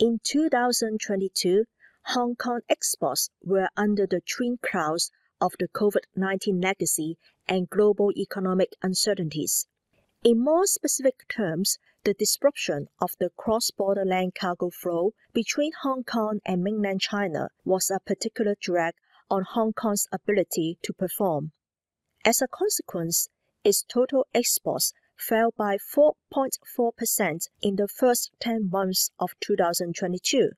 In 2022, Hong Kong exports were under the twin clouds of the COVID 19 legacy and global economic uncertainties. In more specific terms, the disruption of the cross border land cargo flow between Hong Kong and mainland China was a particular drag on Hong Kong's ability to perform. As a consequence, its total exports fell by 4.4% in the first 10 months of 2022.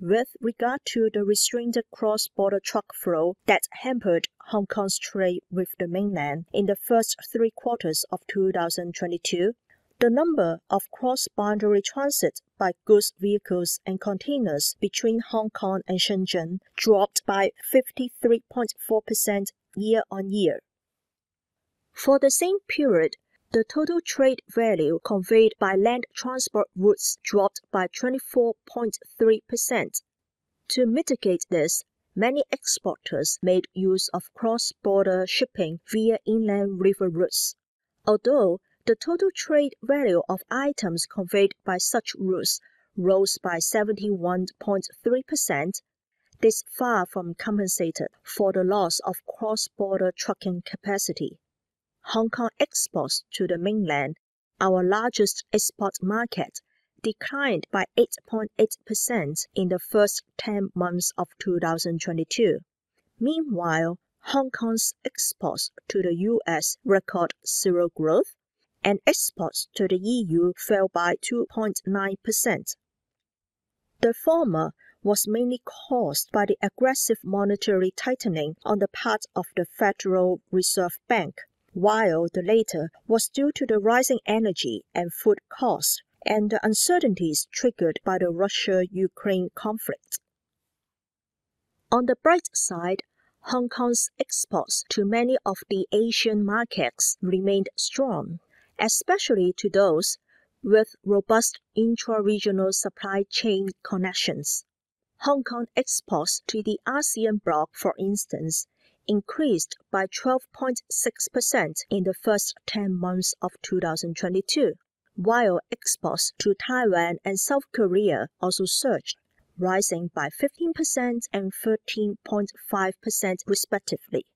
With regard to the restrained cross border truck flow that hampered Hong Kong's trade with the mainland in the first three quarters of 2022, the number of cross boundary transit by goods vehicles and containers between Hong Kong and Shenzhen dropped by 53.4% year on year. For the same period, the total trade value conveyed by land transport routes dropped by 24.3%. To mitigate this, many exporters made use of cross border shipping via inland river routes. Although the total trade value of items conveyed by such routes rose by 71.3%, this far from compensated for the loss of cross border trucking capacity. Hong Kong exports to the mainland, our largest export market, declined by 8.8% in the first 10 months of 2022. Meanwhile, Hong Kong's exports to the US record zero growth, and exports to the EU fell by 2.9%. The former was mainly caused by the aggressive monetary tightening on the part of the Federal Reserve Bank while the latter was due to the rising energy and food costs and the uncertainties triggered by the Russia Ukraine conflict. On the bright side, Hong Kong's exports to many of the Asian markets remained strong, especially to those with robust intra regional supply chain connections. Hong Kong exports to the ASEAN bloc, for instance, increased by 12.6% in the first 10 months of 2022, while exports to Taiwan and South Korea also surged, rising by 15% and 13.5% respectively.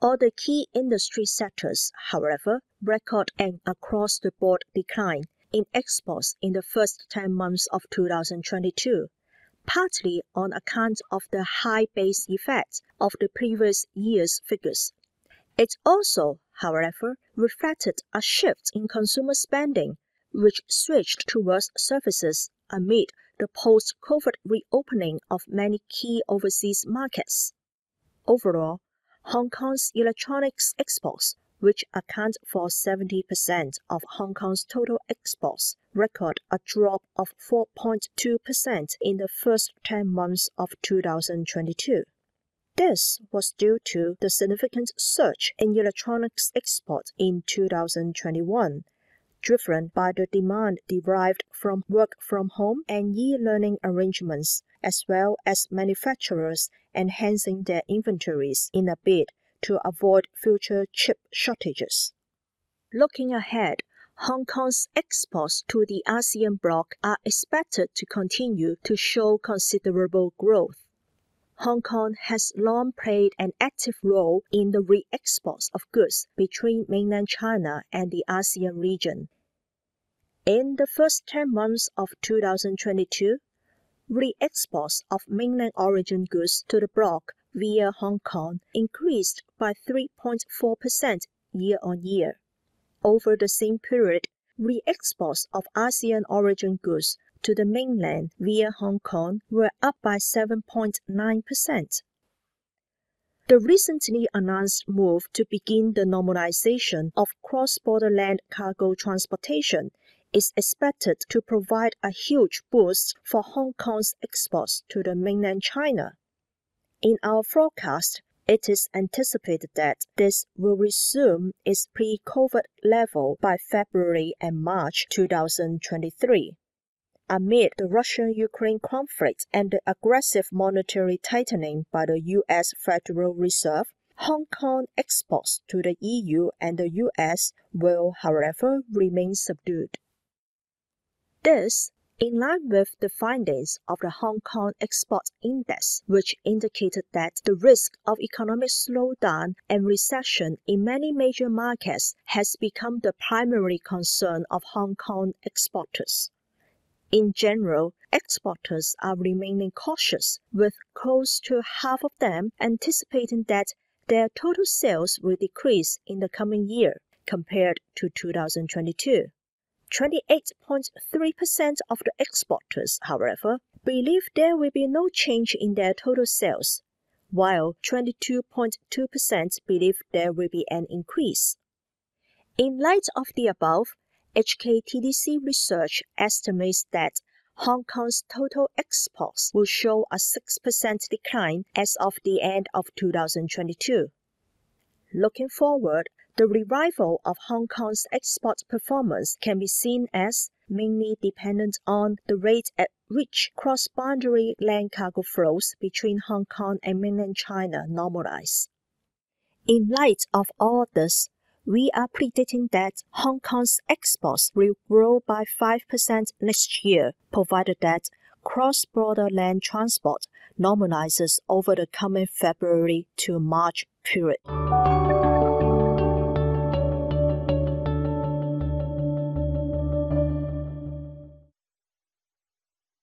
All the key industry sectors, however, record an across the board decline in exports in the first 10 months of 2022 partly on account of the high base effect of the previous year's figures. It also, however, reflected a shift in consumer spending, which switched towards services amid the post COVID reopening of many key overseas markets. Overall, Hong Kong's electronics exports which account for 70% of Hong Kong's total exports, record a drop of 4.2% in the first 10 months of 2022. This was due to the significant surge in electronics exports in 2021, driven by the demand derived from work from home and e learning arrangements, as well as manufacturers enhancing their inventories in a bid to avoid future chip shortages. Looking ahead, Hong Kong's exports to the ASEAN bloc are expected to continue to show considerable growth. Hong Kong has long played an active role in the re exports of goods between mainland China and the ASEAN region. In the first 10 months of 2022, re exports of mainland origin goods to the bloc via Hong Kong increased by 3.4% year on year. Over the same period, re exports of ASEAN origin goods to the mainland via Hong Kong were up by 7.9%. The recently announced move to begin the normalization of cross border land cargo transportation is expected to provide a huge boost for Hong Kong's exports to the mainland China. In our forecast, it is anticipated that this will resume its pre COVID level by February and March 2023. Amid the Russian Ukraine conflict and the aggressive monetary tightening by the US Federal Reserve, Hong Kong exports to the EU and the US will, however, remain subdued. This in line with the findings of the Hong Kong Export Index, which indicated that the risk of economic slowdown and recession in many major markets has become the primary concern of Hong Kong exporters. In general, exporters are remaining cautious, with close to half of them anticipating that their total sales will decrease in the coming year compared to 2022. 28.3% of the exporters, however, believe there will be no change in their total sales, while 22.2% believe there will be an increase. In light of the above, HKTDC research estimates that Hong Kong's total exports will show a 6% decline as of the end of 2022. Looking forward, the revival of Hong Kong's export performance can be seen as mainly dependent on the rate at which cross-boundary land cargo flows between Hong Kong and mainland China normalize. In light of all this, we are predicting that Hong Kong's exports will grow by 5% next year, provided that cross-border land transport normalizes over the coming February to March period.